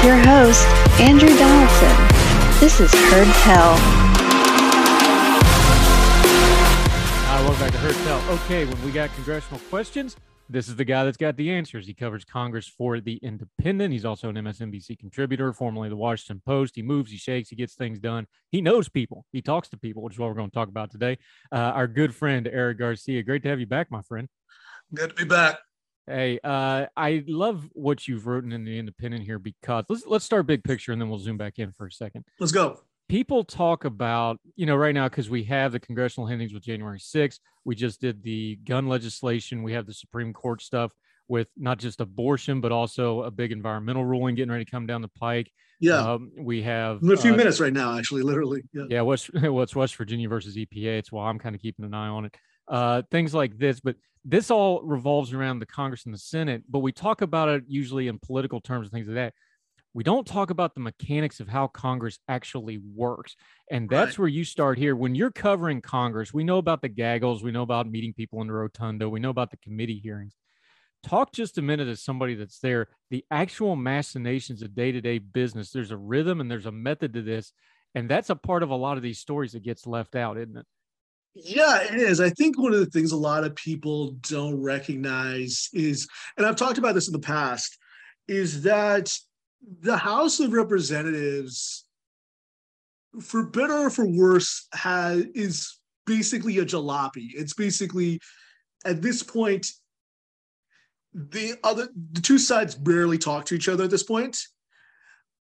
With your host, Andrew Donaldson. This is Heard Tell. Hi, welcome back to Heard Tell. Okay, when we got congressional questions, this is the guy that's got the answers. He covers Congress for The Independent. He's also an MSNBC contributor, formerly the Washington Post. He moves, he shakes, he gets things done. He knows people, he talks to people, which is what we're going to talk about today. Uh, our good friend, Eric Garcia. Great to have you back, my friend. Good to be back. Hey, uh, I love what you've written in the Independent here because let's let's start big picture and then we'll zoom back in for a second. Let's go. People talk about you know right now because we have the congressional hearings with January 6th. We just did the gun legislation. We have the Supreme Court stuff with not just abortion but also a big environmental ruling getting ready to come down the pike. Yeah, um, we have in a few uh, minutes right now, actually, literally. Yeah, yeah. What's what's West Virginia versus EPA? It's why I'm kind of keeping an eye on it. Uh, things like this, but this all revolves around the Congress and the Senate. But we talk about it usually in political terms and things like that. We don't talk about the mechanics of how Congress actually works. And that's Right. where you start here. When you're covering Congress, we know about the gaggles, we know about meeting people in the rotunda, we know about the committee hearings. Talk just a minute as somebody that's there, the actual machinations of day to day business. There's a rhythm and there's a method to this. And that's a part of a lot of these stories that gets left out, isn't it? Yeah, it is. I think one of the things a lot of people don't recognize is, and I've talked about this in the past, is that the House of Representatives, for better or for worse, has is basically a jalopy. It's basically at this point the other the two sides barely talk to each other at this point.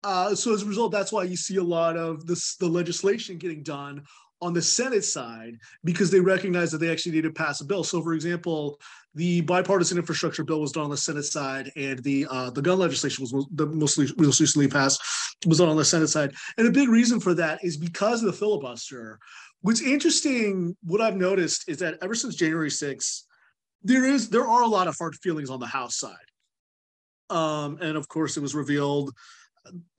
Uh, so as a result, that's why you see a lot of this the legislation getting done on the Senate side because they recognize that they actually need to pass a bill. So, for example, the bipartisan infrastructure bill was done on the Senate side, and the uh, the gun legislation was the mostly most recently passed was done on the Senate side. And a big reason for that is because of the filibuster. What's interesting, what I've noticed is that ever since January 6th, there is there are a lot of hard feelings on the House side. Um, and of course, it was revealed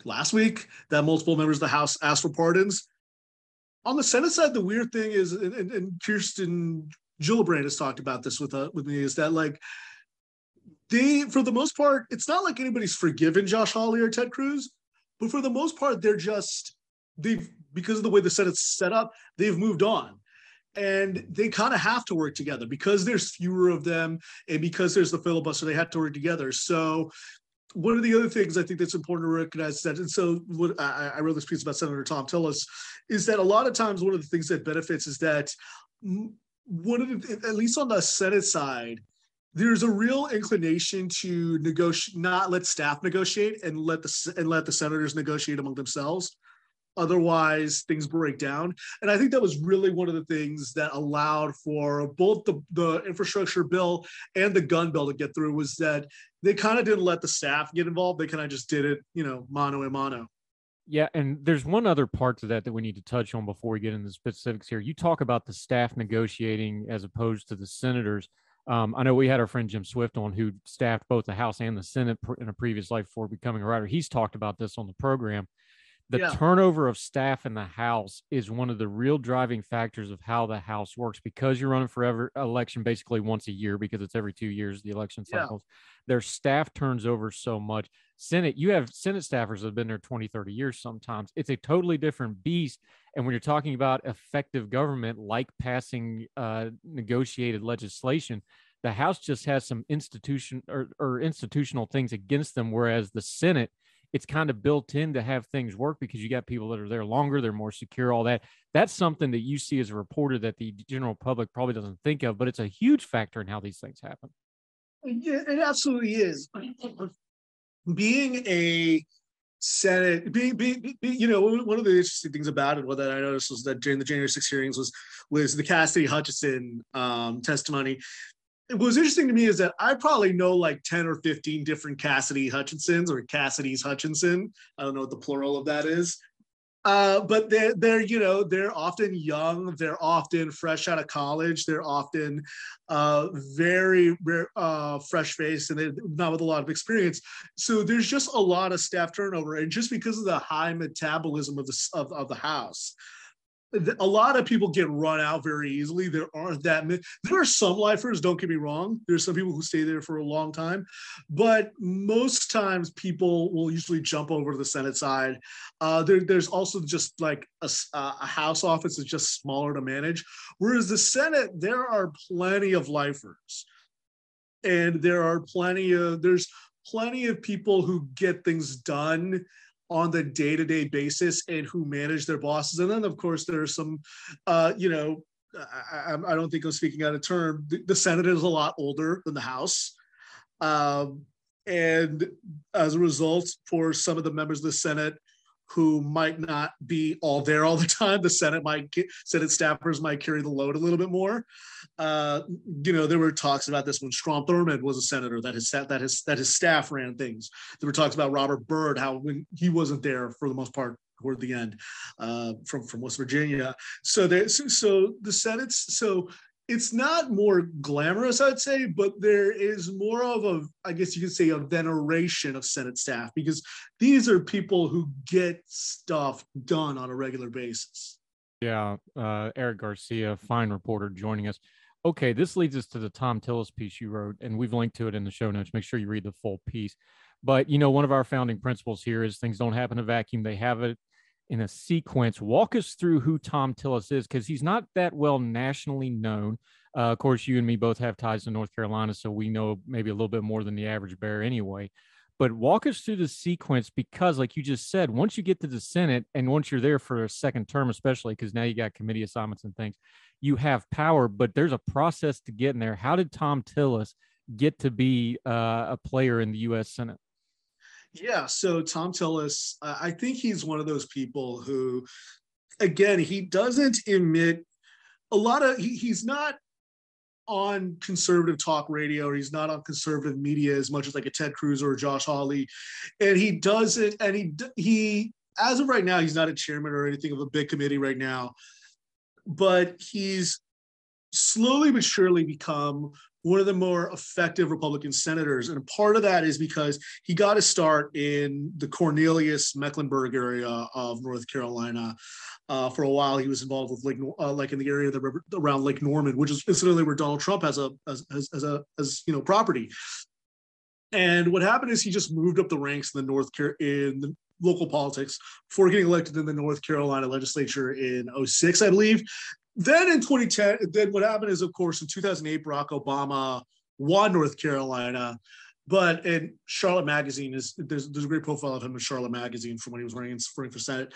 last week that multiple members of the House asked for pardons. On the Senate side, the weird thing is, and, and, Kirsten Gillibrand has talked about this with uh, with me, is that like they, for the most part, it's not like anybody's forgiven Josh Hawley or Ted Cruz, but for the most part, they're just they've because of the way the Senate's set up, they've moved on. And they kind of have to work together because there's fewer of them, and because there's the filibuster, they have to work together. So one of the other things I think that's important to recognize is that, and so what I, I wrote this piece about Senator Thom Tillis, is that a lot of times one of the things that benefits is that one of the, at least on the Senate side, there's a real inclination to negotiate, not let staff negotiate and let the and let the senators negotiate among themselves. Otherwise, things break down. And I think that was really one of the things that allowed for both the, the infrastructure bill and the gun bill to get through was that they kind of didn't let the staff get involved. They kind of just did it, you know, mano a mano. Yeah, and there's one other part to that that we need to touch on before we get into the specifics here. You talk about the staff negotiating as opposed to the senators. Um, I know we had our friend Jim Swift on who staffed both the House and the Senate in a previous life before becoming a writer. He's talked about this on the program. The Yeah. turnover of staff in the House is one of the real driving factors of how the House works because you're running for every election basically once a year because it's every two years the election Yeah. cycles. Their staff turns over so much. Senate, you have Senate staffers that have been there 20, 30 years sometimes. It's a totally different beast. And when you're talking about effective government, like passing uh, negotiated legislation, the House just has some institution or, or institutional things against them, whereas the Senate it's kind of built in to have things work because you got people that are there longer, they're more secure, all that. That's something that you see as a reporter that the general public probably doesn't think of, but it's a huge factor in how these things happen. Yeah, it absolutely is. Being a Senate, being, being, being, you know, one of the interesting things about it, what that I noticed was that during the January 6 hearings was was the Cassidy Hutchinson um, testimony what was interesting to me is that I probably know like 10 or 15 different Cassidy Hutchinsons or Cassidy's Hutchinson. I don't know what the plural of that is. Uh, but they're they're you know they're often young they're often fresh out of college they're often uh, very uh, fresh faced and not with a lot of experience so there's just a lot of staff turnover and just because of the high metabolism of the of, of the house a lot of people get run out very easily. There aren't that many. There are some lifers, don't get me wrong. There's some people who stay there for a long time, but most times people will usually jump over to the Senate side. Uh, there, there's also just like a, a house office is just smaller to manage. Whereas the Senate, there are plenty of lifers. And there are plenty of, there's plenty of people who get things done on the day-to-day basis and who manage their bosses. And then of course there's some uh, you know I, I, don't think i'm speaking out of term the, the, senate is a lot older than the house. Um, and as a result for some of the members of the senate who might not be all there all the time. The Senate might Senate staffers might carry the load a little bit more. Uh, you know, there were talks about this when Strom Thurmond was a senator that his that his that his staff ran things. There were talks about Robert Byrd, how when he wasn't there for the most part toward the end uh, from from West Virginia. So there, so, so the Senate's so it's not more glamorous, I'd say, but there is more of a, I guess you could say, a veneration of Senate staff because these are people who get stuff done on a regular basis. Yeah, uh, Eric Garcia, fine reporter, joining us. Okay, this leads us to the Thom Tillis piece you wrote, and we've linked to it in the show notes. Make sure you read the full piece. But you know, one of our founding principles here is things don't happen in a vacuum; they have it in a sequence. Walk us through who Thom Tillis is because he's not that well nationally known. Uh, of course, you and me both have ties to North Carolina, so we know maybe a little bit more than the average bear anyway. But walk us through the sequence because, like you just said, once you get to the Senate and once you're there for a second term, especially because now you got committee assignments and things, you have power, but there's a process to get in there. How did Thom Tillis get to be uh, a player in the U.S. Senate? Yeah, so Thom Tillis, uh, I think he's one of those people who, again, he doesn't emit a lot of. He, he's not on conservative talk radio or he's not on conservative media as much as like a Ted Cruz or a Josh Hawley, and he doesn't. And he he as of right now, he's not a chairman or anything of a big committee right now, but he's slowly but surely become one of the more effective Republican senators. And part of that is because he got a start in the Cornelius Mecklenburg area of North Carolina. Uh, for a while, he was involved with Lake, uh, like in the area of the, around Lake Norman, which is incidentally where Donald Trump has a as, as, as a as you know property. And what happened is he just moved up the ranks in the North Car- in the local politics before getting elected in the North Carolina legislature in 06, I believe. Then in 2010, then what happened is, of course, in 2008, Barack Obama won North Carolina. But in Charlotte Magazine is there's, there's a great profile of him in Charlotte Magazine from when he was running, running for Senate.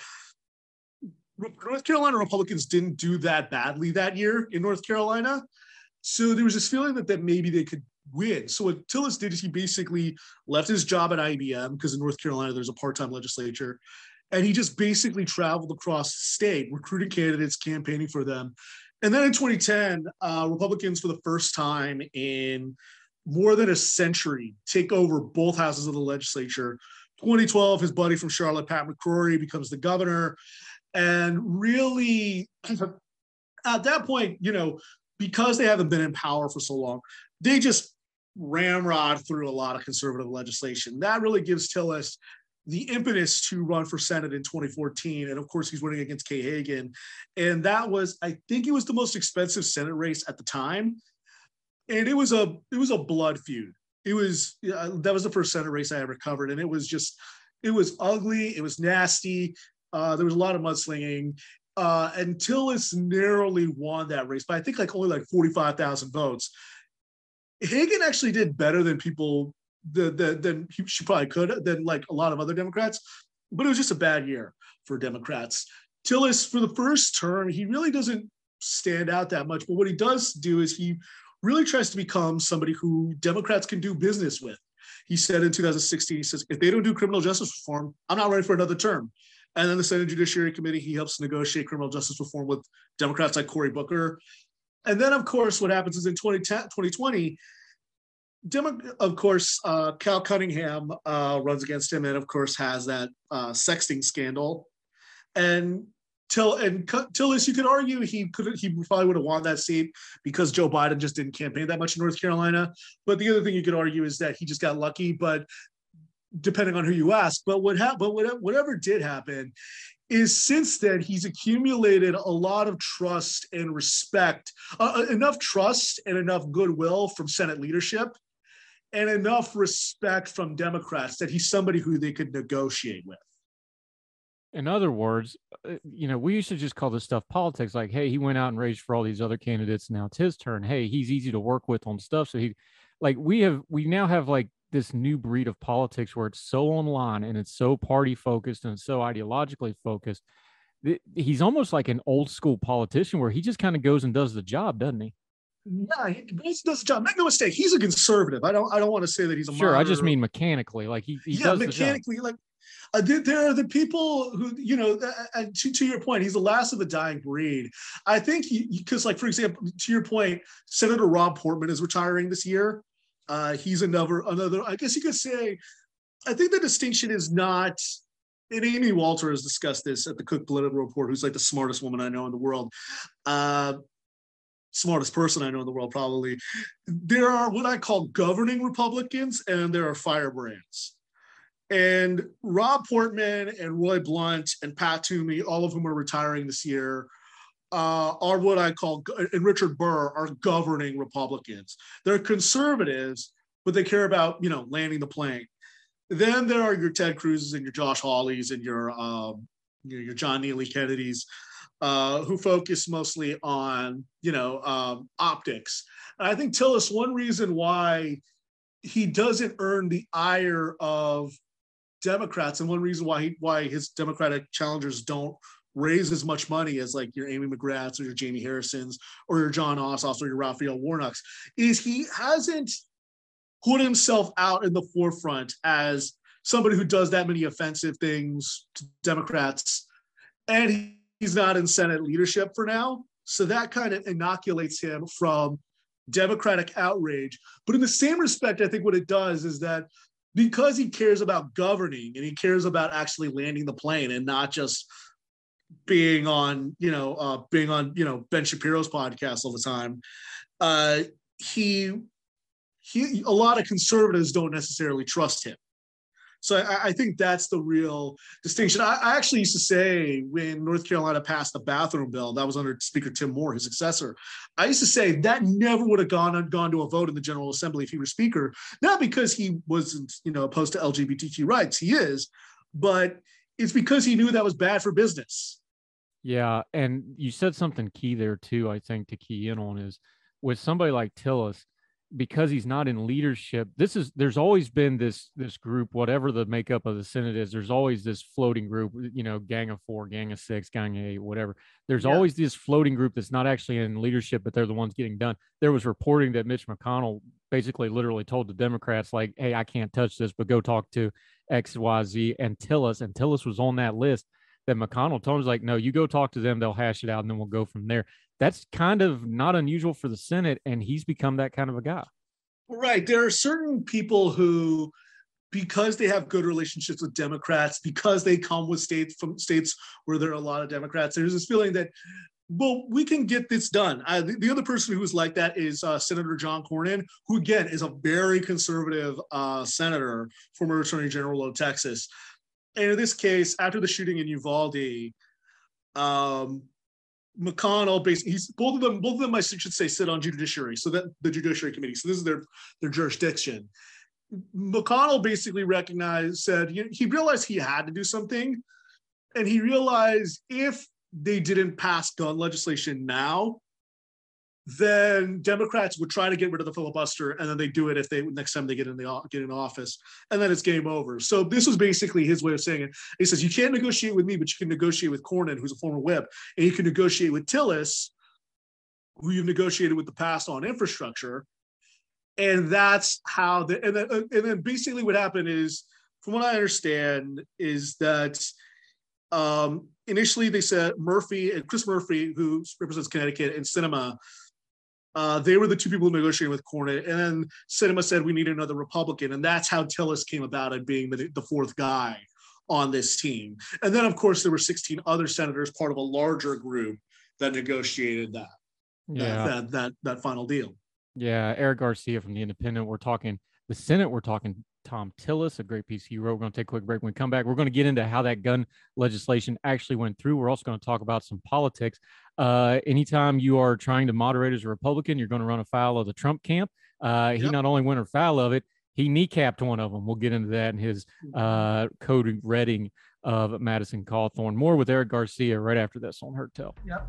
North Carolina Republicans didn't do that badly that year in North Carolina. So there was this feeling that, that maybe they could win. So what Tillis did is he basically left his job at IBM because in North Carolina there's a part-time legislature and he just basically traveled across the state recruiting candidates campaigning for them. And then in 2010 uh, republicans for the first time in more than a century take over both houses of the legislature. 2012 his buddy from charlotte pat mccrory becomes the governor. And really at that point you know because they haven't been in power for so long they just ramrod through a lot of conservative legislation. That really gives tillis the impetus to run for Senate in 2014. And of course, he's running against Kay Hagan. And that was, I think it was the most expensive Senate race at the time. And it was a it was a blood feud. It was that was the first Senate race I ever covered. And it was just, it was ugly, it was nasty. Uh, there was a lot of mudslinging. Uh, and Tillis narrowly won that race, but I think like only like 45,000 votes. Hagan actually did better than people the, the, than she probably could than like a lot of other Democrats. But it was just a bad year for Democrats. Tillis, for the first term, he really doesn't stand out that much. But what he does do is he really tries to become somebody who Democrats can do business with. He said in 2016, he says, if they don't do criminal justice reform, I'm not ready for another term. And then the Senate Judiciary Committee, he helps negotiate criminal justice reform with Democrats like Cory Booker. And then, of course, what happens is in 2020, Demo- of course, uh, Cal Cunningham uh, runs against him, and of course has that uh, sexting scandal. And till and Tillis, you could argue he could he probably would have won that seat because Joe Biden just didn't campaign that much in North Carolina. But the other thing you could argue is that he just got lucky. But depending on who you ask, but what but whatever, whatever did happen, is since then he's accumulated a lot of trust and respect, uh, uh, enough trust and enough goodwill from Senate leadership, and enough respect from Democrats that he's somebody who they could negotiate with. In other words, uh, you know, we used to just call this stuff politics. Like, hey, he went out and raised for all these other candidates. Now it's his turn. Hey, he's easy to work with on stuff. So he, like, we have, we now have like this new breed of politics where it's so online and it's so party focused and so ideologically focused. He's almost like an old school politician where he just kind of goes and does the job, doesn't he? Yeah, he does the job. Make no mistake, he's a conservative. I don't. I don't want to say that he's a sure. I just mean mechanically, like he. he yeah, mechanically, like uh, there are the people who, you know, uh, uh, to, to your point, he's the last of the dying breed. I think because, like, for example, to your point, Senator Rob Portman is retiring this year. Uh, he's another, another, I guess you could say, I think the distinction is not, and Amy Walter has discussed this at the Cook Political Report, who's like the smartest woman I know in the world. Uh, smartest person I know in the world, probably. There are what I call governing Republicans, and there are firebrands. And Rob Portman and Roy Blunt and Pat Toomey, all of whom are retiring this year, uh, are what I call, and Richard Burr are governing Republicans. They're conservatives, but they care about, you know, landing the plane. Then there are your Ted Cruz's and your Josh Hawleys and your, um, your, your John Neely Kennedys, uh, who focus mostly on, you know, um, optics. And I think Tillis, one reason why he doesn't earn the ire of Democrats, and one reason why he, why his Democratic challengers don't raise as much money as like your Amy McGraths or your Jamie Harrisons or your John Ossoffs or your Raphael Warnocks is he hasn't put himself out in the forefront as somebody who does that many offensive things to Democrats, and he's not in Senate leadership for now. So that kind of inoculates him from Democratic outrage. But in the same respect, I think what it does is that because he cares about governing and he cares about actually landing the plane and not just being on you know uh, being on you know Ben Shapiro's podcast all the time. Uh, he he a lot of conservatives don't necessarily trust him. So I, I, think that's the real distinction. I, I, actually used to say when North Carolina passed the bathroom bill, that was under Speaker Tim Moore, his successor. I used to say that never would have gone gone to a vote in the General Assembly if he were Speaker, not because he wasn't you know opposed to LGBTQ rights, he is, but it's because he knew that was bad for business. Yeah, and you said something key there too. I think to key in on is with somebody like Tillis because he's not in leadership this is there's always been this this group whatever the makeup of the senate is there's always this floating group you know gang of four gang of six gang of eight whatever. There's yeah. always this floating group that's not actually in leadership but they're the ones getting done. There was reporting that mitch mcconnell basically literally told the democrats like hey i can't touch this but go talk to xyz and tillis and tillis was on that list that mcconnell told him like no you go talk to them they'll hash it out and then we'll go from there that's kind of not unusual for the Senate, and he's become that kind of a guy. Right. There are certain people who, because they have good relationships with Democrats, because they come with states from states where there are a lot of Democrats, there's this feeling that, well, we can get this done. I, the, the, other person who's like that is uh, Senator John Cornyn, who again is a very conservative uh, senator, former Attorney General of Texas. And in this case, after the shooting in Uvalde, um, McConnell basically he's both of them both of them I should say sit on judiciary. So that the judiciary committee. So this is their their jurisdiction. McConnell basically recognized said he realized he had to do something. And he realized if they didn't pass gun legislation now then Democrats would try to get rid of the filibuster, and then they do it if they next time they get in the get in office, and then it's game over. So this was basically his way of saying it. He says you can't negotiate with me, but you can negotiate with Cornyn, who's a former whip, and you can negotiate with Tillis, who you've negotiated with the past on infrastructure, and that's how the and then and then basically what happened is, from what I understand, is that um, initially they said Murphy and Chris Murphy, who represents Connecticut, and Sinema uh, they were the two people negotiating with Cornyn. And then Sinema said we need another Republican. And that's how Tillis came about and being the, the fourth guy on this team. And then, of course, there were 16 other senators, part of a larger group that negotiated that, yeah. that, that, that, that final deal. Yeah. Eric Garcia from The Independent. We're talking the Senate, we're talking Thom Tillis, a great piece he wrote. We're going to take a quick break. When we come back, we're going to get into how that gun legislation actually went through. We're also going to talk about some politics. Uh, anytime you are trying to moderate as a Republican, you're going to run afoul of the Trump camp. Uh, he not only went afoul of it, he kneecapped one of them. We'll get into that in his uh, code reading of Madison Cawthorn. More with Eric Garcia right after this on Heard Tell. Yep.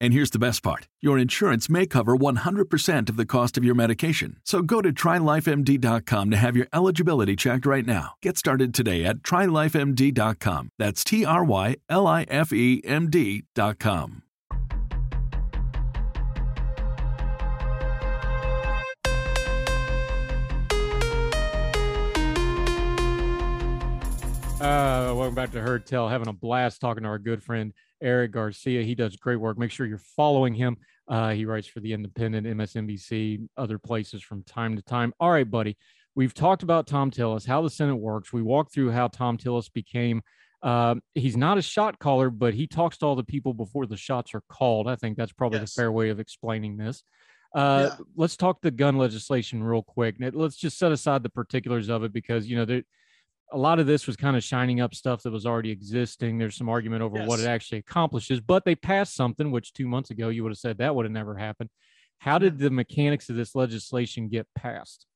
And here's the best part your insurance may cover 100% of the cost of your medication. So go to trylifemd.com to have your eligibility checked right now. Get started today at trylifemd.com. That's T R Y L I F E M D.com. Uh, welcome back to Heard Tell. Having a blast talking to our good friend Eric Garcia. He does great work. Make sure you're following him. Uh, he writes for the Independent, MSNBC, other places from time to time. All right, buddy. We've talked about Thom Tillis, how the Senate works. We walked through how Thom Tillis became. Uh, he's not a shot caller, but he talks to all the people before the shots are called. I think that's probably yes. the fair way of explaining this. Uh, yeah. Let's talk the gun legislation real quick. Let's just set aside the particulars of it because you know there, a lot of this was kind of shining up stuff that was already existing. There's some argument over yes. what it actually accomplishes, but they passed something which two months ago you would have said that would have never happened. How did the mechanics of this legislation get passed?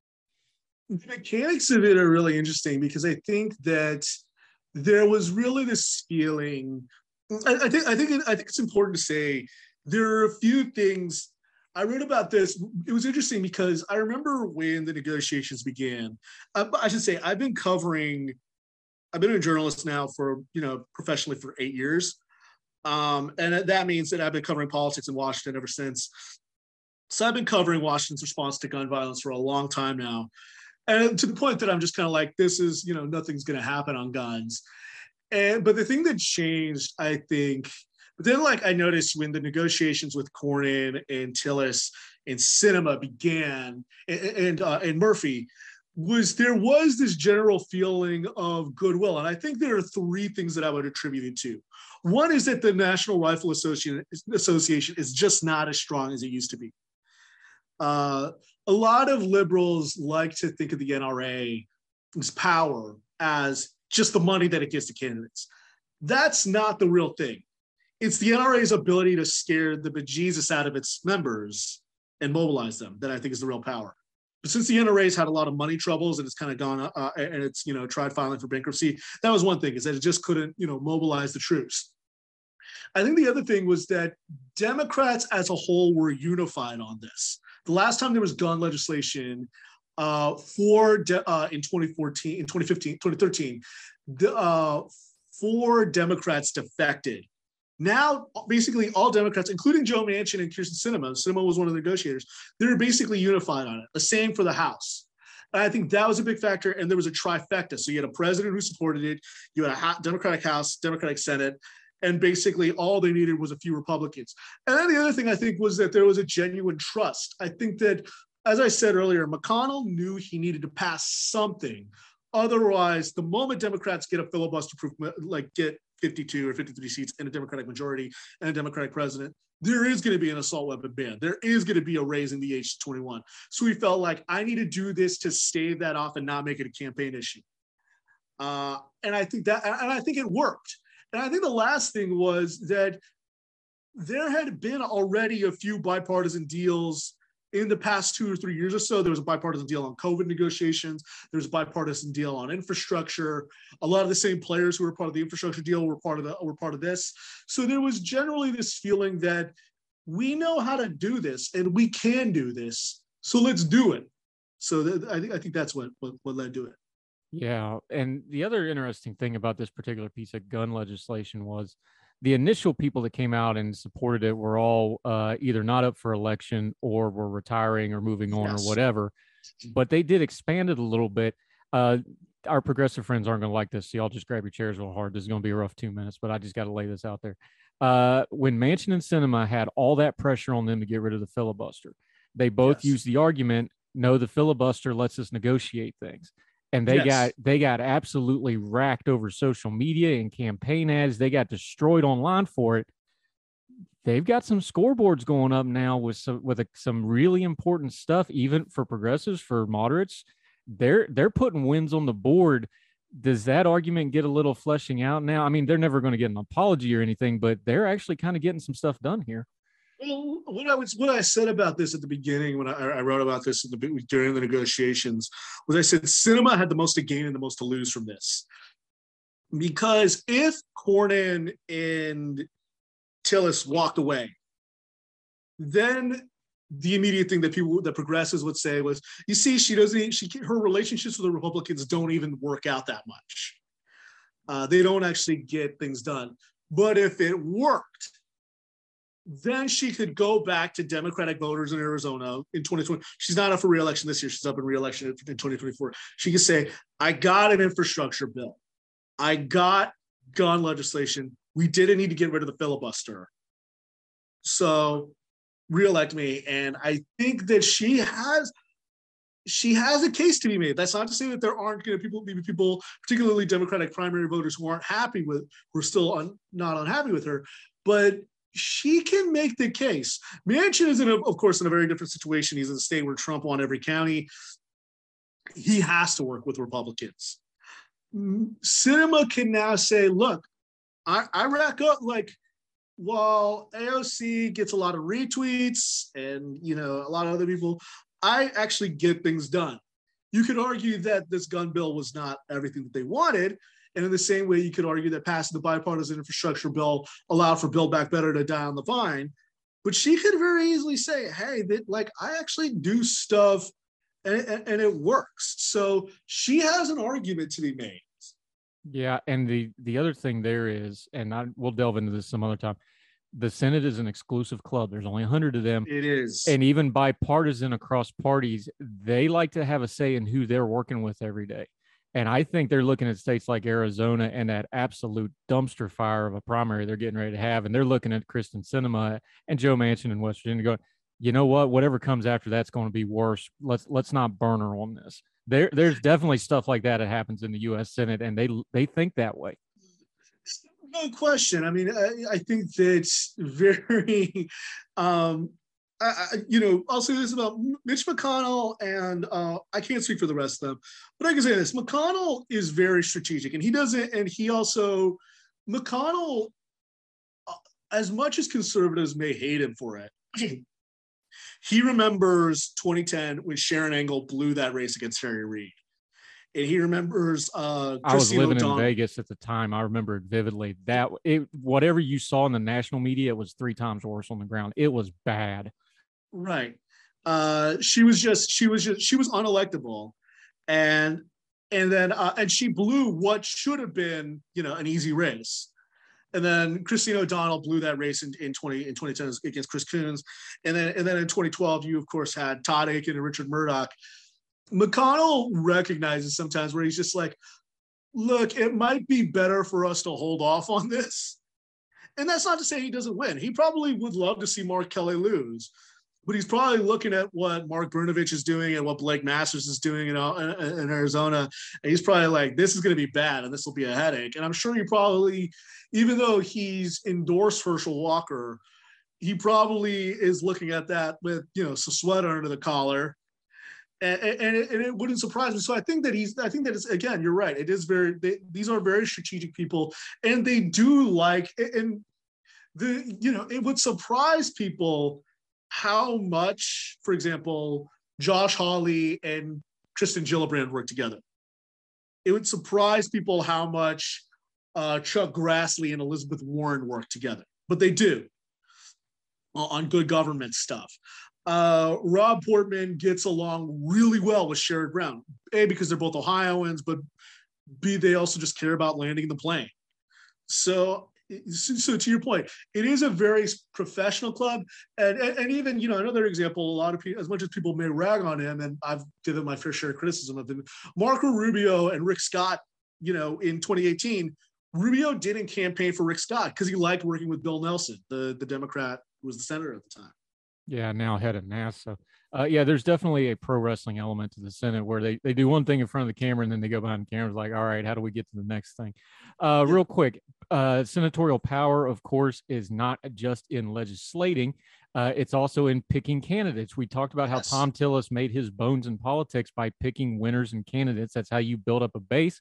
The mechanics of it are really interesting because I think that there was really this feeling. I, I think I think it, I think it's important to say there are a few things I wrote about this. It was interesting because I remember when the negotiations began. Uh, I should say I've been covering. I've been a journalist now for you know professionally for eight years, um, and that means that I've been covering politics in Washington ever since. So I've been covering Washington's response to gun violence for a long time now, and to the point that I'm just kind of like, this is you know nothing's going to happen on guns. And but the thing that changed, I think, but then, like I noticed when the negotiations with Cornyn and Tillis and Sinema began, and and, uh, and Murphy, was there was this general feeling of goodwill, and I think there are three things that I would attribute it to. One is that the National Rifle Association Association is just not as strong as it used to be. Uh, a lot of liberals like to think of the NRA's power as just the money that it gives to candidates. That's not the real thing it's the NRA's ability to scare the bejesus out of its members and mobilize them that I think is the real power. But since the NRA's had a lot of money troubles and it's kind of gone uh, uh, and it's you know tried filing for bankruptcy, that was one thing is that it just couldn't you know mobilize the troops. I think the other thing was that Democrats as a whole were unified on this. The last time there was gun legislation uh, for de- uh, in 2014, in 2015, 2013, the, uh, four Democrats defected now, basically, all Democrats, including Joe Manchin and Kyrsten Sinema, Sinema was one of the negotiators, they're basically unified on it. The same for the House. I think that was a big factor. And there was a trifecta. So you had a president who supported it, you had a Democratic House, Democratic Senate, And basically, all they needed was a few Republicans. And then the other thing I think was that there was a genuine trust. I think that, as I said earlier, McConnell knew he needed to pass something. Otherwise, the moment Democrats get a filibuster proof, like get 52 or 53 seats and a Democratic majority and a Democratic president, there is going to be an assault weapon ban. There is going to be a raising the age to 21. So we felt like I need to do this to stave that off and not make it a campaign issue. Uh, and I think that, and I think it worked. And I think the last thing was that there had been already a few bipartisan deals in the past two or three years or so, there was a bipartisan deal on COVID negotiations. There was a bipartisan deal on infrastructure. A lot of the same players who were part of the infrastructure deal were part of the were part of this. So there was generally this feeling that we know how to do this and we can do this. So let's do it. So th- I think I think that's what, what what led to it. Yeah, and the other interesting thing about this particular piece of gun legislation was the initial people that came out and supported it were all uh, either not up for election or were retiring or moving on yes. or whatever. But they did expand it a little bit. Uh, our progressive friends aren't going to like this, so y'all just grab your chairs real hard. This is going to be a rough two minutes, but I just got to lay this out there. Uh, when Manchin and Sinema had all that pressure on them to get rid of the filibuster, they both yes. used the argument, "No, the filibuster lets us negotiate things." And they yes. got they got absolutely racked over social media and campaign ads. They got destroyed online for it. They've got some scoreboards going up now with some with a, some really important stuff, even for progressives, for moderates. They're they're putting wins on the board. Does that argument get a little fleshing out now? I mean, they're never going to get an apology or anything, but they're actually kind of getting some stuff done here. Well, what I was what I said about this at the beginning when I, I wrote about this the, during the negotiations was I said sinema had the most to gain and the most to lose from this, because if Cornyn and Tillis walked away, then the immediate thing that people that progressives would say was, you see, she doesn't she her relationships with the Republicans don't even work out that much. Uh, they don't actually get things done. But if it worked, then she could go back to Democratic voters in Arizona in 2020. She's not up for reelection this year. She's up in reelection in 2024. She could say, I got an infrastructure bill. I got gun legislation. We didn't need to get rid of the filibuster. So reelect me. And I think that she has she has a case to be made. That's not to say that there aren't going to people, maybe people, particularly Democratic primary voters, who aren't happy with, who are still un, not unhappy with her. But she can make the case. Manchin is in, a, of course, in a very different situation. He's in a state where Trump won every county. He has to work with Republicans. Sinema can now say, look, I, I rack up like while AOC gets a lot of retweets and you know a lot of other people, I actually get things done. You could argue that this gun bill was not everything that they wanted, and in the same way, you could argue that passing the bipartisan infrastructure bill allowed for Build Back Better to die on the vine. But she could very easily say, hey, that like I actually do stuff and, and, and it works. So she has an argument to be made. Yeah, and the the other thing there is, and I we'll delve into this some other time. The Senate is an exclusive club. There's only 100 of them. It is. And even bipartisan across parties, they like to have a say in who they're working with every day. And I think they're looking at states like Arizona and that absolute dumpster fire of a primary they're getting ready to have. And they're looking at Kyrsten Sinema and Joe Manchin in West Virginia going, you know what? Whatever comes after that's going to be worse. Let's let's not burn her on this. There there's definitely stuff like that that happens in the U.S. Senate, and they they think that way. No question. I mean, I, I think that's very um, I, you know, I'll say this about Mitch McConnell, and uh, I can't speak for the rest of them, but I can say this: McConnell is very strategic, and he doesn't, and he also, McConnell, uh, as much as conservatives may hate him for it, he remembers 2010 when Sharron Angle blew that race against Harry Reid. And he remembers. Uh, I was living in Vegas at the time. I remember it vividly. That it, whatever you saw in the national media, it was three times worse on the ground. It was bad. Right. Uh, she was just she was just she was unelectable, and and then uh, and she blew what should have been you know an easy race. And then Christine O'Donnell blew that race in, in 20 in 2010 against Chris Coons. And then and then in 2012, you of course had Todd Akin and Richard Mourdock. McConnell recognizes sometimes where he's just like, look, it might be better for us to hold off on this And that's not to say he doesn't win. He probably would love to see Mark Kelly lose, but he's probably looking at what Mark Brnovich is doing and what Blake Masters is doing in, in Arizona. And he's probably like, this is going to be bad and this will be a headache. And I'm sure he probably, even though he's endorsed Herschel Walker, he probably is looking at that with, you know, some sweater under the collar. And, and, it, and it wouldn't surprise me. So I think that he's, I think that it's, again, you're right. It is very, they, these are very strategic people and they do like, and the, you know, it would surprise people how much, for example, Josh Hawley and Kirsten Gillibrand work together. It would surprise people how much uh, Chuck Grassley and Elizabeth Warren work together, but they do on good government stuff. Uh, Rob Portman gets along really well with Sherrod Brown, A, because they're both Ohioans, but B, they also just care about landing the plane. So so to your point, it is a very professional club, and, and, and even you know another example. A lot of people, as much as people may rag on him, and I've given my fair share of criticism of him. Marco Rubio and Rick Scott, you know, in 2018, Rubio didn't campaign for Rick Scott because he liked working with Bill Nelson, the the Democrat who was the senator at the time. Yeah, now head of NASA. Uh, yeah, there's definitely a pro wrestling element to the Senate where they, they do one thing in front of the camera and then they go behind the camera. Like, all right, how do we get to the next thing? Uh, real quick, uh, senatorial power, of course, is not just in legislating. Uh, it's also in picking candidates. We talked about how yes. Thom Tillis made his bones in politics by picking winners and candidates. That's how you build up a base.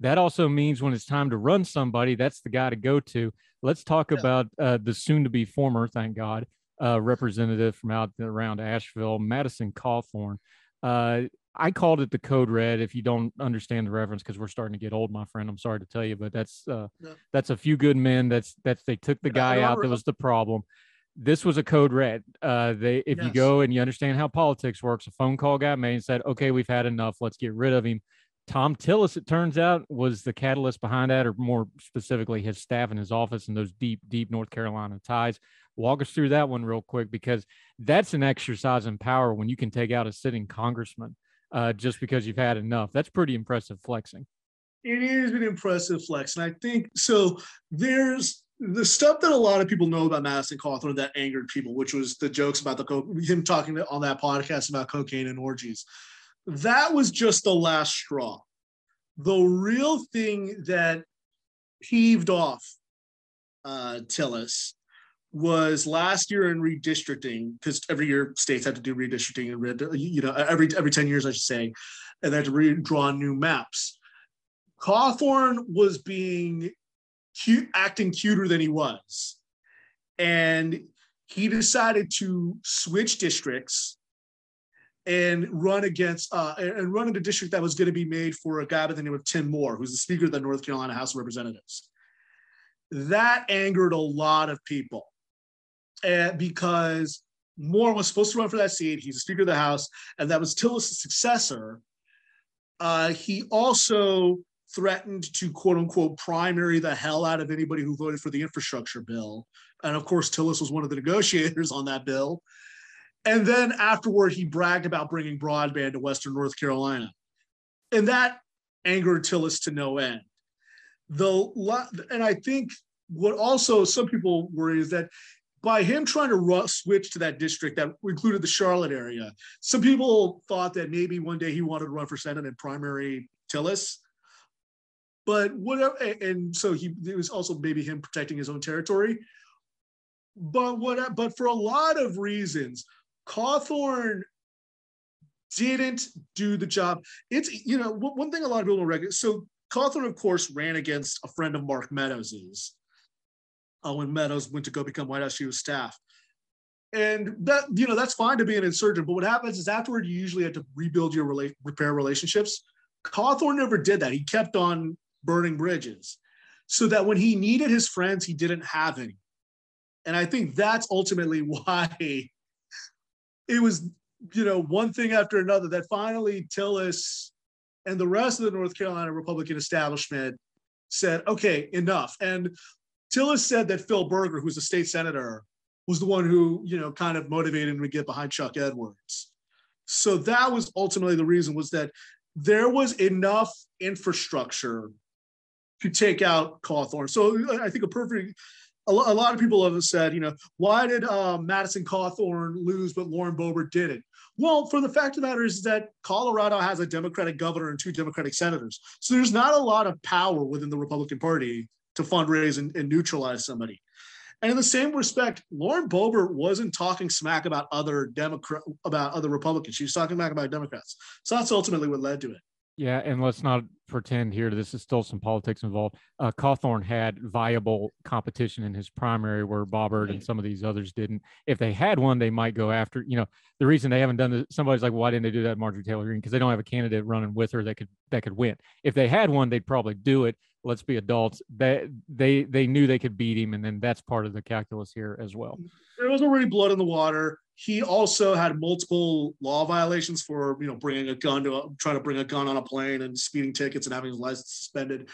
That also means when it's time to run somebody, that's the guy to go to. Let's talk yeah. about uh, the soon to be former, thank God, uh, representative from out around Asheville, Madison Cawthorn. Uh, I called it the code red. If you don't understand the reference, because we're starting to get old, my friend, I'm sorry to tell you, but that's uh, yeah. that's a few good men. That's that's they took the guy out that was the problem. This was a code red. Uh, they if yes. you go and you understand how politics works, a phone call got made and said, "Okay, we've had enough. Let's get rid of him." Thom Tillis, it turns out, was the catalyst behind that, or more specifically, his staff and his office and those deep, deep North Carolina ties. Walk us through that one real quick because that's an exercise in power when you can take out a sitting congressman uh, just because you've had enough. That's pretty impressive flexing. It is an impressive flex. And I think so. There's the stuff that a lot of people know about Madison Cawthorn that angered people, which was the jokes about the co- him talking on that podcast about cocaine and orgies. That was just the last straw. The real thing that peeved off uh, Tillis was last year in redistricting because every year states have to do redistricting and red, you know every every 10 years i should say and they had to redraw new maps cawthorn was being cute acting cuter than he was and he decided to switch districts and run against uh, and run in a district that was going to be made for a guy by the name of tim moore who's the speaker of the north carolina house of representatives that angered a lot of people and because Moore was supposed to run for that seat. He's the Speaker of the House, and that was Tillis' successor. Uh, he also threatened to quote unquote primary the hell out of anybody who voted for the infrastructure bill. And of course, Tillis was one of the negotiators on that bill. And then afterward, he bragged about bringing broadband to Western North Carolina. And that angered Tillis to no end. The and I think what also some people worry is that by him trying to switch to that district that included the Charlotte area, some people thought that maybe one day he wanted to run for Senate in primary Tillis. But whatever, and so he it was also maybe him protecting his own territory. But what? But for a lot of reasons, Cawthorn didn't do the job. It's you know one thing a lot of people don't recognize. So Cawthorn, of course, ran against a friend of Mark Meadows's, uh, when Meadows went to go become White House Chief Staff. And that, you know, that's fine to be an insurgent, but what happens is afterward, you usually have to rebuild your rela- repair relationships. Cawthorn never did that. He kept on burning bridges so that when he needed his friends, he didn't have any. And I think that's ultimately why it was, you know, one thing after another that finally Tillis and the rest of the North Carolina Republican establishment said, okay, enough. And Tillis said that Phil Berger, who's a state senator, was the one who, you know, kind of motivated him to get behind Chuck Edwards. So that was ultimately the reason was that there was enough infrastructure to take out Cawthorn. So I think a perfect a, lot of people have said, you know, why did uh, Madison Cawthorn lose, but Lauren Boebert didn't? Well, for the fact of the matter is that Colorado has a Democratic governor and two Democratic senators. So there's not a lot of power within the Republican Party to fundraise and, and neutralize somebody. And in the same respect, Lauren Boebert wasn't talking smack about other Democrat about other Republicans. She was talking smack about Democrats. So that's ultimately what led to it. Yeah, and let's not pretend here this is still some politics involved. Uh, Cawthorn had viable competition in his primary where Boebert and some of these others didn't. If they had one, they might go after. You know, the reason they haven't done this, somebody's like, why didn't they do that, Marjorie Taylor Greene? Because they don't have a candidate running with her that could that could win. If they had one, they'd probably do it. Let's be adults. They they they knew they could beat him, and then that's part of the calculus here as well. There was already blood in the water he also had multiple law violations for you know bringing a gun to a, trying to bring a gun on a plane and speeding tickets and having his license suspended.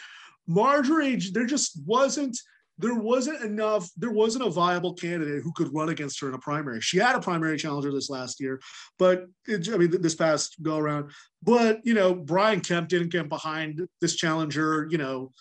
Marjorie, there just wasn't there wasn't enough there wasn't a viable candidate who could run against her in a primary. She had a primary challenger this last year, but it, I mean this past go around. But you know Brian Kemp didn't get behind this challenger. You know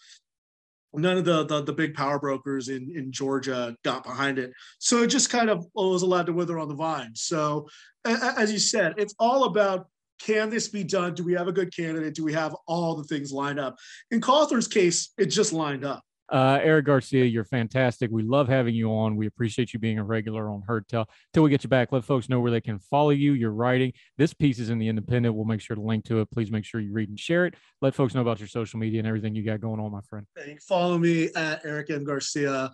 none of the, the, the big power brokers in in Georgia got behind it. So it just kind of was allowed to wither on the vine. So as you said, it's all about can this be done? Do we have a good candidate? Do we have all the things lined up? In Cawthorn's case, it just lined up. Uh, Eric Garcia, you're fantastic. We love having you on. We appreciate you being a regular on Heard Tell. Till we get you back, let folks know where they can follow you. Your writing. This piece is in the Independent. We'll make sure to link to it. Please make sure you read and share it. Let folks know about your social media and everything you got going on, my friend. You. Follow me at Eric M Garcia.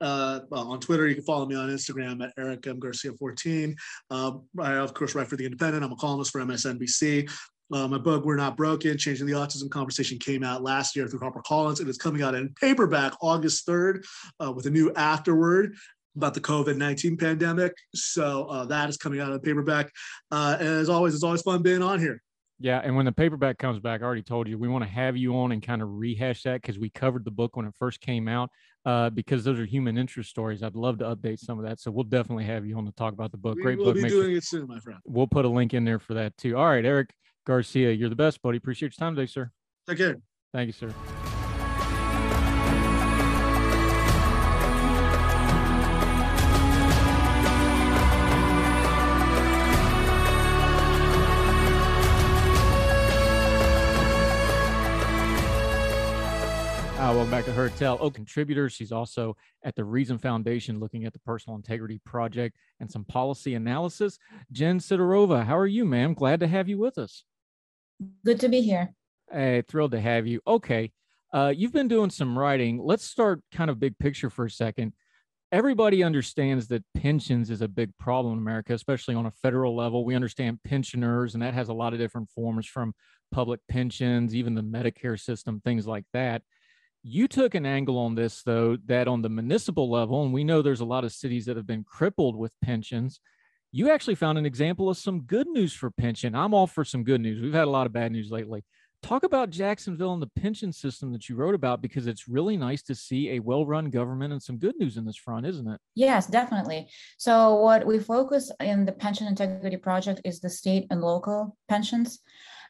Uh, on Twitter, you can follow me on Instagram at Eric M Garcia 14. Uh, I of course write for the Independent. I'm a columnist for MSNBC. Uh, my book, We're Not Broken, Changing the Autism Conversation, came out last year through HarperCollins. And It is coming out in paperback August 3rd uh, with a new afterword about the COVID 19 pandemic. So uh, that is coming out in paperback. Uh, and as always, it's always fun being on here. Yeah, and when the paperback comes back, I already told you we want to have you on and kind of rehash that because we covered the book when it first came out. Uh, because those are human interest stories. I'd love to update some of that. So we'll definitely have you on to talk about the book. We Great will book. We'll be Make doing sure- it soon, my friend. We'll put a link in there for that too. All right, Eric Garcia, you're the best, buddy. Appreciate your time today, sir. Take care. Thank you, sir. Uh, welcome back to Heard Tell. Oh, contributor. She's also at the Reason Foundation looking at the Pension Integrity Project and some policy analysis. Jen Sidorova, how are you, ma'am? Glad to have you with us. Good to be here. Hey, thrilled to have you. Okay. Uh, you've been doing some writing. Let's start kind of big picture for a second. Everybody understands that pensions is a big problem in America, especially on a federal level. We understand pensioners, and that has a lot of different forms from public pensions, even the Medicare system, things like that. You took an angle on this, though, that on the municipal level, and we know there's a lot of cities that have been crippled with pensions. You actually found an example of some good news for pension. I'm all for some good news. We've had a lot of bad news lately. Talk about Jacksonville and the pension system that you wrote about because it's really nice to see a well run government and some good news in this front, isn't it? Yes, definitely. So, what we focus in the Pension Integrity Project is the state and local pensions.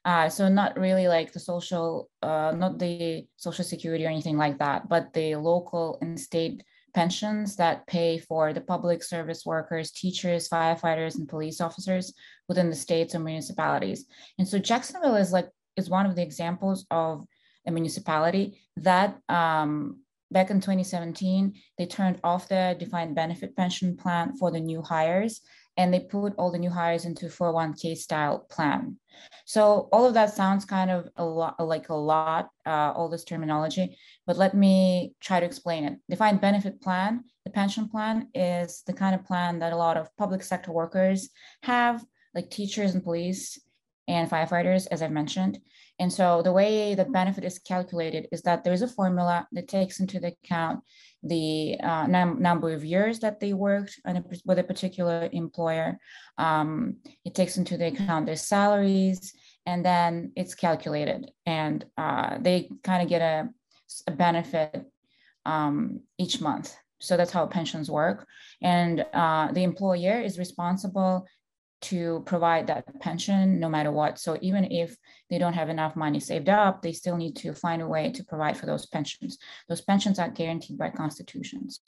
Uh, so not really like the social, uh, not the social security or anything like that, but the local and state pensions that pay for the public service workers, teachers, firefighters, and police officers within the states or municipalities. And so Jacksonville is like is one of the examples of a municipality that um, back in 2017 they turned off the defined benefit pension plan for the new hires and they put all the new hires into 401k style plan. So all of that sounds kind of a lot like a lot, uh, all this terminology, but let me try to explain it. Defined benefit plan, the pension plan is the kind of plan that a lot of public sector workers have, like teachers and police and firefighters, as I've mentioned. And so the way the benefit is calculated is that there's a formula that takes into account the uh, num- number of years that they worked a, with a particular employer. Um, it takes into account their salaries, and then it's calculated, and uh, they kind of get a, a benefit um, each month. So that's how pensions work. And uh, the employer is responsible to provide that pension no matter what. So even if they don't have enough money saved up, they still need to find a way to provide for those pensions. Those pensions are guaranteed by constitutions.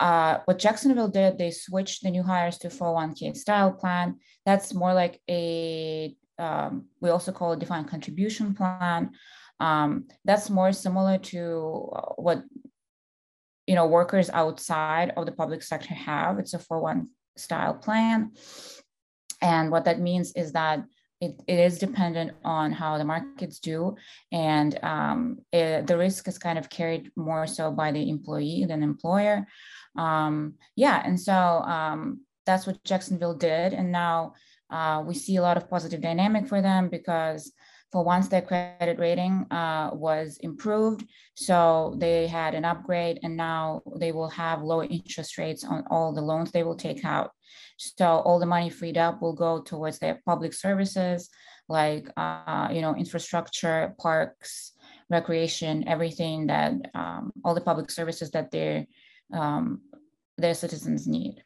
Uh, what Jacksonville did, they switched the new hires to 401k style plan. That's more like a, um, we also call it defined contribution plan. Um, that's more similar to uh, what you know workers outside of the public sector have. It's a 401 style plan. And what that means is that it, it is dependent on how the markets do. And um, it, the risk is kind of carried more so by the employee than employer. Um, yeah, and so um, that's what Jacksonville did. And now uh, we see a lot of positive dynamic for them because for once their credit rating uh, was improved. So they had an upgrade and now they will have lower interest rates on all the loans they will take out. So all the money freed up will go towards their public services like, uh, you know, infrastructure, parks, recreation, everything that um, all the public services that their, um, their citizens need.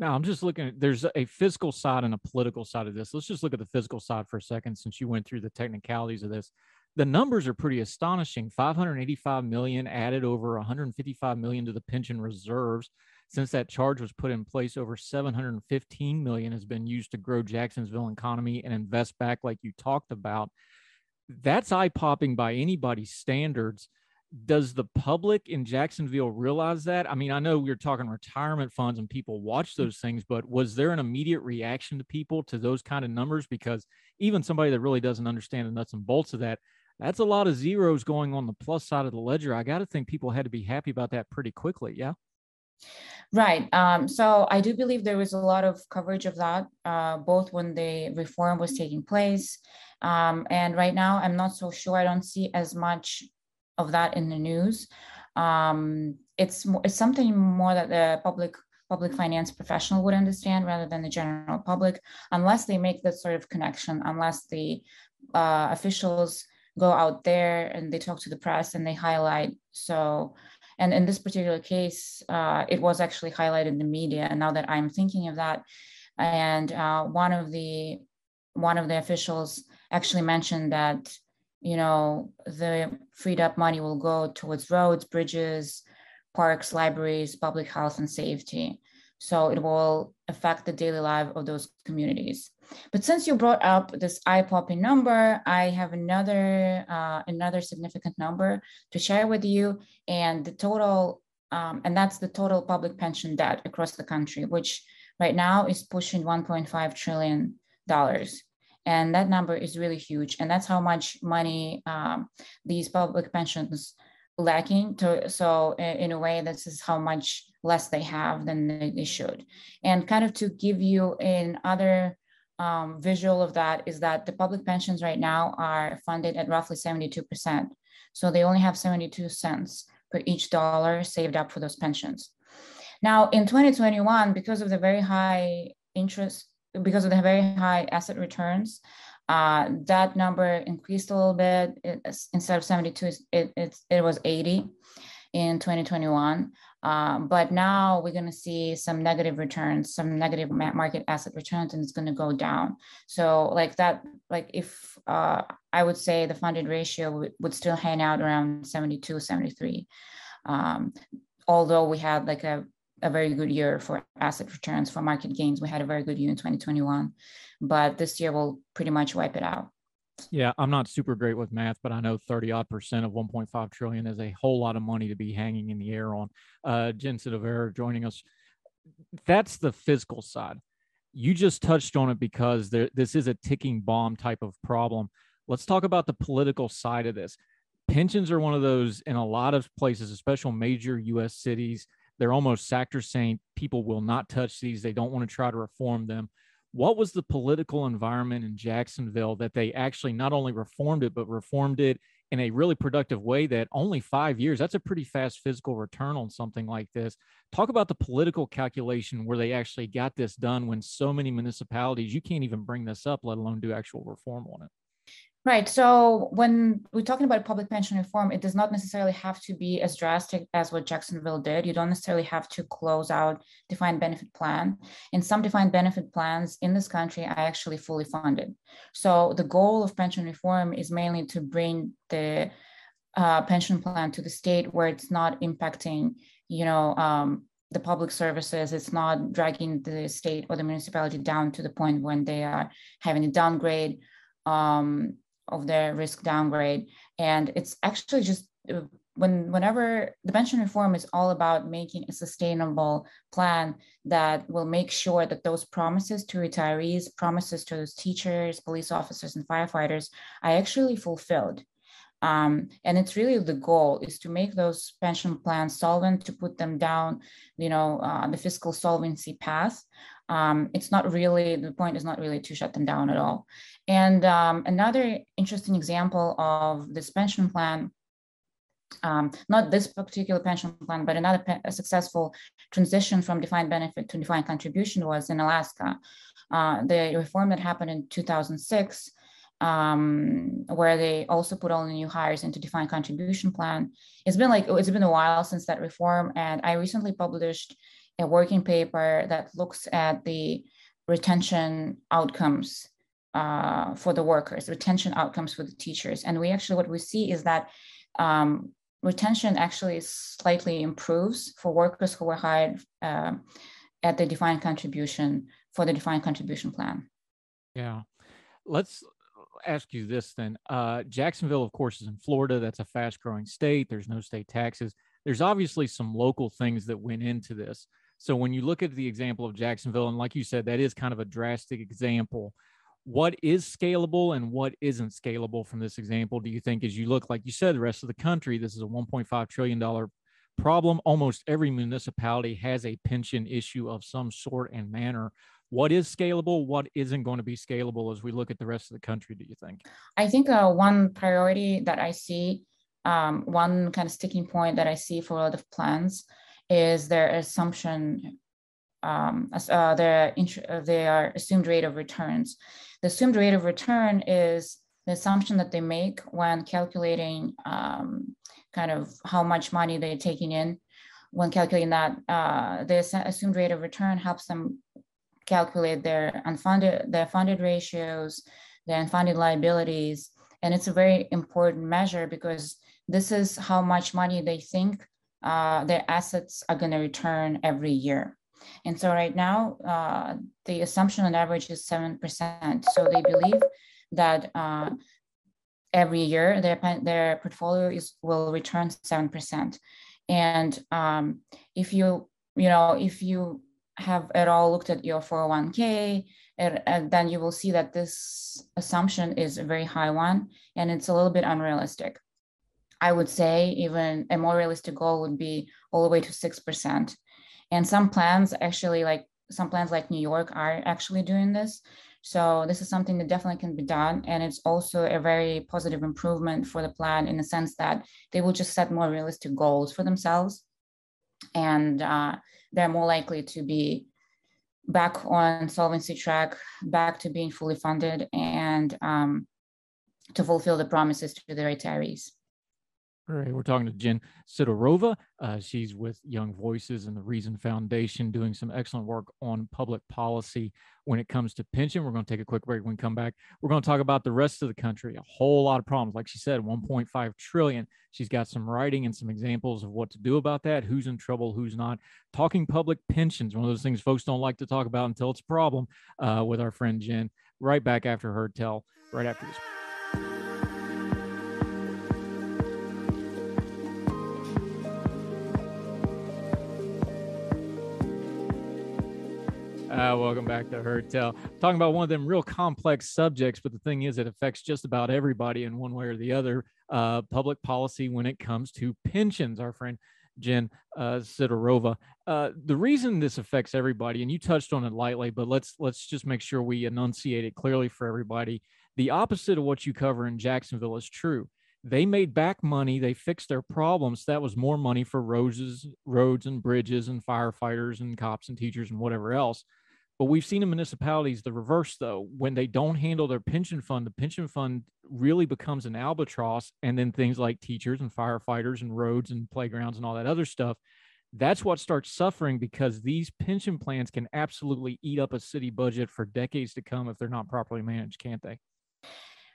Now I'm just looking at there's a fiscal side and a political side of this. Let's just look at the fiscal side for a second since you went through the technicalities of this. The numbers are pretty astonishing. 585 million added over 155 million to the pension reserves. Since that charge was put in place, over 715 million has been used to grow Jacksonville economy and invest back like you talked about. That's eye-popping by anybody's standards does the public in Jacksonville realize that? I mean, I know we are talking retirement funds and people watch those things, but was there an immediate reaction to people to those kind of numbers? Because even somebody that really doesn't understand the nuts and bolts of that, that's a lot of zeros going on the plus side of the ledger. I got to think people had to be happy about that pretty quickly. Yeah. Right. Um, so I do believe there was a lot of coverage of that, uh, both when the reform was taking place. Um, and right now, I'm not so sure. I don't see as much of that in the news. Um, it's it's something more that the public public finance professional would understand rather than the general public, unless they make that sort of connection, unless the uh, officials go out there and they talk to the press and they highlight. So, and in this particular case, uh, it was actually highlighted in the media. And now that I'm thinking of that, and uh, one of the one of the officials actually mentioned that you know, the freed up money will go towards roads, bridges, parks, libraries, public health and safety. So it will affect the daily life of those communities. But since you brought up this eye-popping number, I have another uh, another significant number to share with you, and the total, um, and that's the total public pension debt across the country, which right now is pushing 1.5 trillion dollars and that number is really huge. And that's how much money um, these public pensions lacking to so in a way this is how much less they have than they should. And kind of to give you another um, visual of that is that the public pensions right now are funded at roughly 72% so they only have 72 cents per each dollar saved up for those pensions. Now in 2021 because of the very high interest because of the very high asset returns, uh, that number increased a little bit. It, instead of 72, it, it, it was 80 in 2021. Um, but now we're going to see some negative returns, some negative market asset returns, and it's going to go down. So, like that, like if uh, I would say the funded ratio would, would still hang out around 72, 73. Um, although we had like a a very good year for asset returns for market gains. We had a very good year in 2021, but this year will pretty much wipe it out. Yeah, I'm not super great with math, but I know 30 odd percent of 1.5 trillion is a whole lot of money to be hanging in the air on. Uh, Jen Sidorova joining us. That's the fiscal side. You just touched on it because there, this is a ticking bomb type of problem. Let's talk about the political side of this. Pensions are one of those in a lot of places, especially major U.S. cities they're almost sacrosanct. People will not touch these. They don't want to try to reform them. What was the political environment in Jacksonville that they actually not only reformed it, but reformed it in a really productive way that only five years, that's a pretty fast physical return on something like this. Talk about the political calculation where they actually got this done when so many municipalities, you can't even bring this up, let alone do actual reform on it. Right. So when we're talking about public pension reform, it does not necessarily have to be as drastic as what Jacksonville did. You don't necessarily have to close out defined benefit plan. In some defined benefit plans in this country are actually fully funded. So the goal of pension reform is mainly to bring the uh, pension plan to the state where it's not impacting, you know, um, the public services. It's not dragging the state or the municipality down to the point when they are having a downgrade. Um, of their risk downgrade. And it's actually just uh, when whenever the pension reform is all about making a sustainable plan that will make sure that those promises to retirees, promises to those teachers, police officers, and firefighters are actually fulfilled. Um, and it's really the goal is to make those pension plans solvent, to put them down, you know, uh, the fiscal solvency path. Um, it's not really the point is not really to shut them down at all. And um, another interesting example of this pension plan um, not this particular pension plan, but another pe- successful transition from defined benefit to defined contribution was in Alaska. Uh, the reform that happened in 2006 um, where they also put all the new hires into defined contribution plan. It's been like it's been a while since that reform, and I recently published a working paper that looks at the retention outcomes uh, for the workers, retention outcomes for the teachers, and we actually what we see is that. Um, retention actually slightly improves for workers who were hired uh, at the defined contribution for the defined contribution plan. Yeah. Let's ask you this then. Uh, Jacksonville, of course, is in Florida. That's a fast growing state. There's no state taxes. There's obviously some local things that went into this. So when you look at the example of Jacksonville, and like you said, that is kind of a drastic example. What is scalable and what isn't scalable from this example? Do you think, as you look, like you said, the rest of the country, this is a $1.5 trillion problem. Almost every municipality has a pension issue of some sort and manner what is scalable what isn't going to be scalable as we look at the rest of the country do you think? I think uh, one priority that i see um, one kind of sticking point that i see for a lot of plans is their assumption um, uh, their, their assumed rate of returns. The assumed rate of return is the assumption that they make when calculating um, kind of how much money they're taking in. When calculating that uh, the assumed rate of return helps them calculate their unfunded their funded ratios, their unfunded liabilities, and it's a very important measure because this is how much money they think uh, their assets are going to return every year. And so right now, uh, the assumption on average is 7%. So they believe that uh, every year their, their portfolio is, will return 7%. And um, if you, you know, if you have at all looked at your 401k, and, and then you will see that this assumption is a very high one and it's a little bit unrealistic. I would say even a more realistic goal would be all the way to 6%. And some plans actually, like some plans like New York, are actually doing this. So this is something that definitely can be done. And it's also a very positive improvement for the plan in the sense that they will just set more realistic goals for themselves. And uh, they're more likely to be back on solvency track, back to being fully funded, and um, to fulfill the promises to the retirees. All right, we're talking to Jen Sidorova. Uh, she's with Young Voices and the Reason Foundation, doing some excellent work on public policy when it comes to pension. We're going to take a quick break. When we come back, we're going to talk about the rest of the country. A whole lot of problems, like she said, 1.5 trillion. She's got some writing and some examples of what to do about that. Who's in trouble? Who's not? Talking public pensions, one of those things folks don't like to talk about until it's a problem. Uh, with our friend Jen. Right back after her tell. Right after this. Uh, welcome back to Heard Tell. Talking about one of them real complex subjects, but the thing is, it affects just about everybody in one way or the other. Uh, public policy when it comes to pensions. Our friend Jen uh, Sidorova. Uh, the reason this affects everybody, and you touched on it lightly, but let's let's just make sure we enunciate it clearly for everybody. The opposite of what you cover in Jacksonville is true. They made back money. They fixed their problems. That was more money for roses, roads and bridges and firefighters and cops and teachers and whatever else But we've seen in municipalities the reverse, though. When they don't handle their pension fund, the pension fund really becomes an albatross. And then things like teachers and firefighters and roads and playgrounds and all that other stuff, that's what starts suffering because these pension plans can absolutely eat up a city budget for decades to come if they're not properly managed, can't they?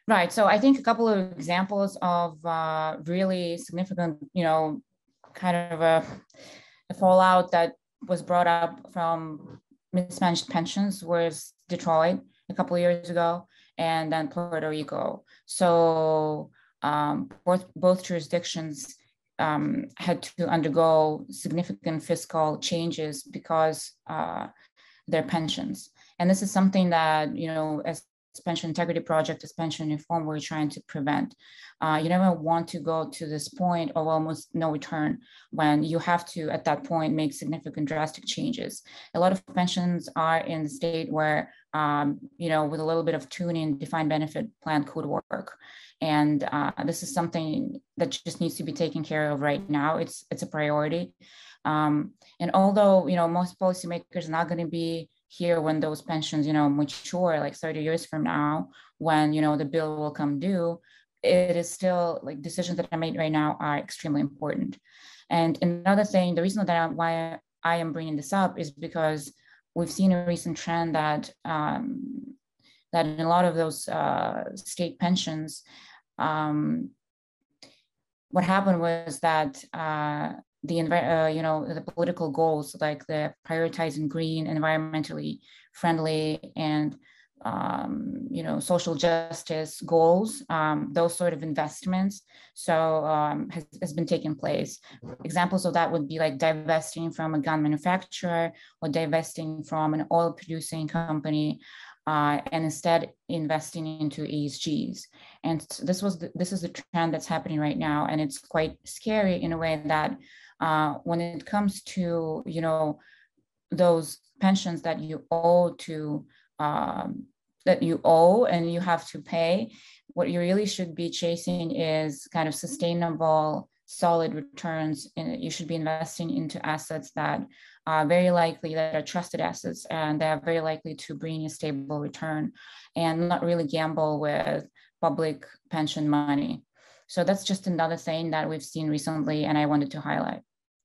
Right. So I think a couple of examples of uh, really significant, you know, kind of a, a fallout that was brought up from mismanaged pensions was Detroit a couple of years ago, and then Puerto Rico. So um, both both jurisdictions um, had to undergo significant fiscal changes because uh, their pensions. And this is something that you know, as pension integrity project, pension reform, we're trying to prevent. Uh, you never want to go to this point of almost no return when you have to, at that point, make significant drastic changes. A lot of pensions are in the state where, um, you know, with a little bit of tuning, defined benefit plan could work. And uh, this is something that just needs to be taken care of right now. It's it's a priority. Um, and although you know most policymakers are not going to be here when those pensions you know mature like 30 years from now when you know the bill will come due it is still like decisions that are made right now are extremely important. And another thing the reason that I, why i am bringing this up is because we've seen a recent trend that um, that in a lot of those uh, state pensions um, what happened was that uh, the uh, you know the political goals like the prioritizing green environmentally friendly and um, you know social justice goals um, those sort of investments so um, has, has been taking place examples of that would be like divesting from a gun manufacturer or divesting from an oil producing company uh, and instead investing into ESGs. And this was the, this is the trend that's happening right now, and it's quite scary in a way that uh, when it comes to you know those pensions that you owe to um, that you owe and you have to pay what you really should be chasing is kind of sustainable solid returns you should be investing into assets that are very likely that are trusted assets and they are very likely to bring a stable return and not really gamble with public pension money so that's just another thing that we've seen recently, and I wanted to highlight.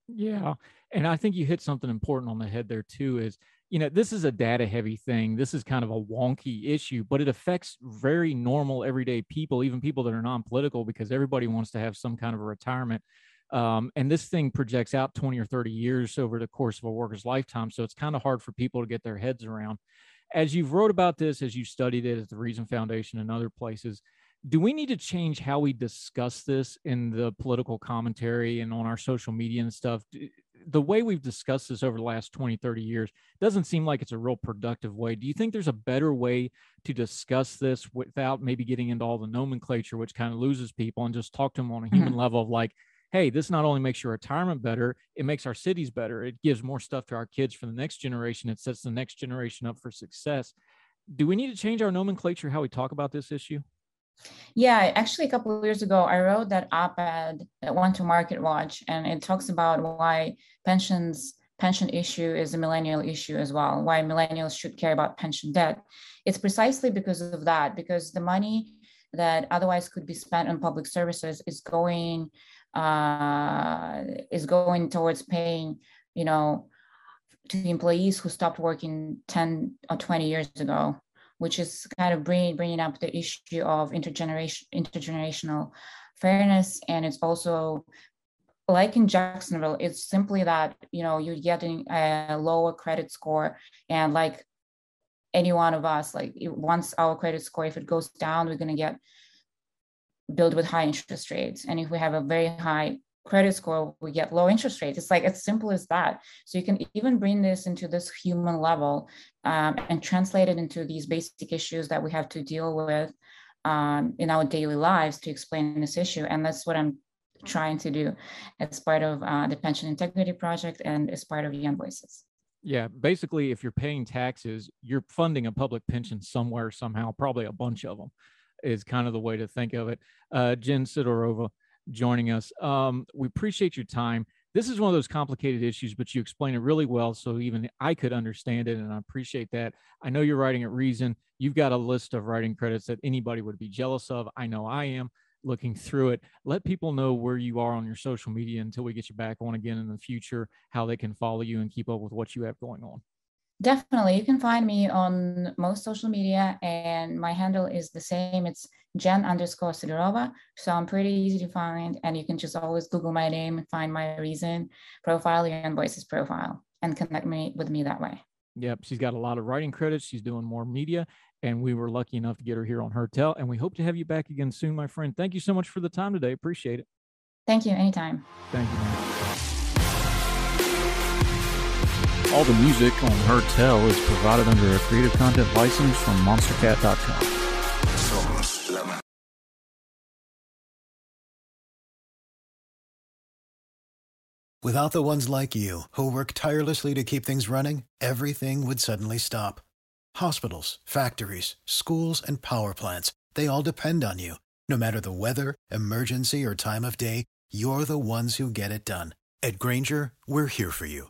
Yeah. And I think you hit something important on the head there, too, is you know, this is a data heavy thing. This is kind of a wonky issue, but it affects very normal, everyday people, even people that are non political, because everybody wants to have some kind of a retirement. Um, and this thing projects out 20 or 30 years over the course of a worker's lifetime. So it's kind of hard for people to get their heads around. As you've wrote about this, as you studied it at the Reason Foundation and other places, do we need to change how we discuss this in the political commentary and on our social media and stuff? The way we've discussed this over the last 20 30 years doesn't seem like it's a real productive way. Do you think there's a better way to discuss this without maybe getting into all the nomenclature which kind of loses people and just talk to them on a human mm-hmm. level of like hey this not only makes your retirement better it makes our cities better. It gives more stuff to our kids for the next generation. It sets the next generation up for success. Do we need to change our nomenclature how we talk about this issue yeah, actually, a couple of years ago, I wrote that op-ed that went to Market Watch, and it talks about why pensions pension issue is a millennial issue as well. Why millennials should care about pension debt. It's precisely because of that, because the money that otherwise could be spent on public services is going uh, is going towards paying, you know, to the employees who stopped working 10 or 20 years ago which is kind of bringing bringing up the issue of intergeneration intergenerational fairness, and it's also like in Jacksonville, it's simply that you know you're getting a lower credit score, and like any one of us, like once our credit score, if it goes down, we're going to get billed with high interest rates, and if we have a very high credit score, we get low interest rates. It's like as simple as that. So you can even bring this into this human level um, and translate it into these basic issues that we have to deal with um, in our daily lives to explain this issue. And that's what I'm trying to do as part of uh, the Pension Integrity Project and as part of Young Voices. Yeah, basically, if you're paying taxes, you're funding a public pension somewhere, somehow, probably a bunch of them is kind of the way to think of it. Uh, Jen Sidorova, joining us. Um, we appreciate your time. this is one of those complicated issues, but you explain it really well. So even I could understand it. And I appreciate that. I know you're writing at Reason. You've got a list of writing credits that anybody would be jealous of. I know I am looking through it. Let people know where you are on your social media until we get you back on again in the future, how they can follow you and keep up with what you have going on. Definitely. You can find me on most social media, and my handle is the same. It's Jen underscore Sidorova. So I'm pretty easy to find, and you can just always Google my name and find my reason profile, and voices profile, and connect me with me that way. Yep. She's got a lot of writing credits. She's doing more media, and we were lucky enough to get her here on Heard Tell. And we hope to have you back again soon, my friend. Thank you so much for the time today. Appreciate it. Thank you. Anytime. Thank you. Man. All the music on Heard Tell is provided under a creative content license from monstercat.com. Without the ones like you, who work tirelessly to keep things running, everything would suddenly stop. Hospitals, factories, schools, and power plants, they all depend on you. No matter the weather, emergency, or time of day, you're the ones who get it done. At Grainger, we're here for you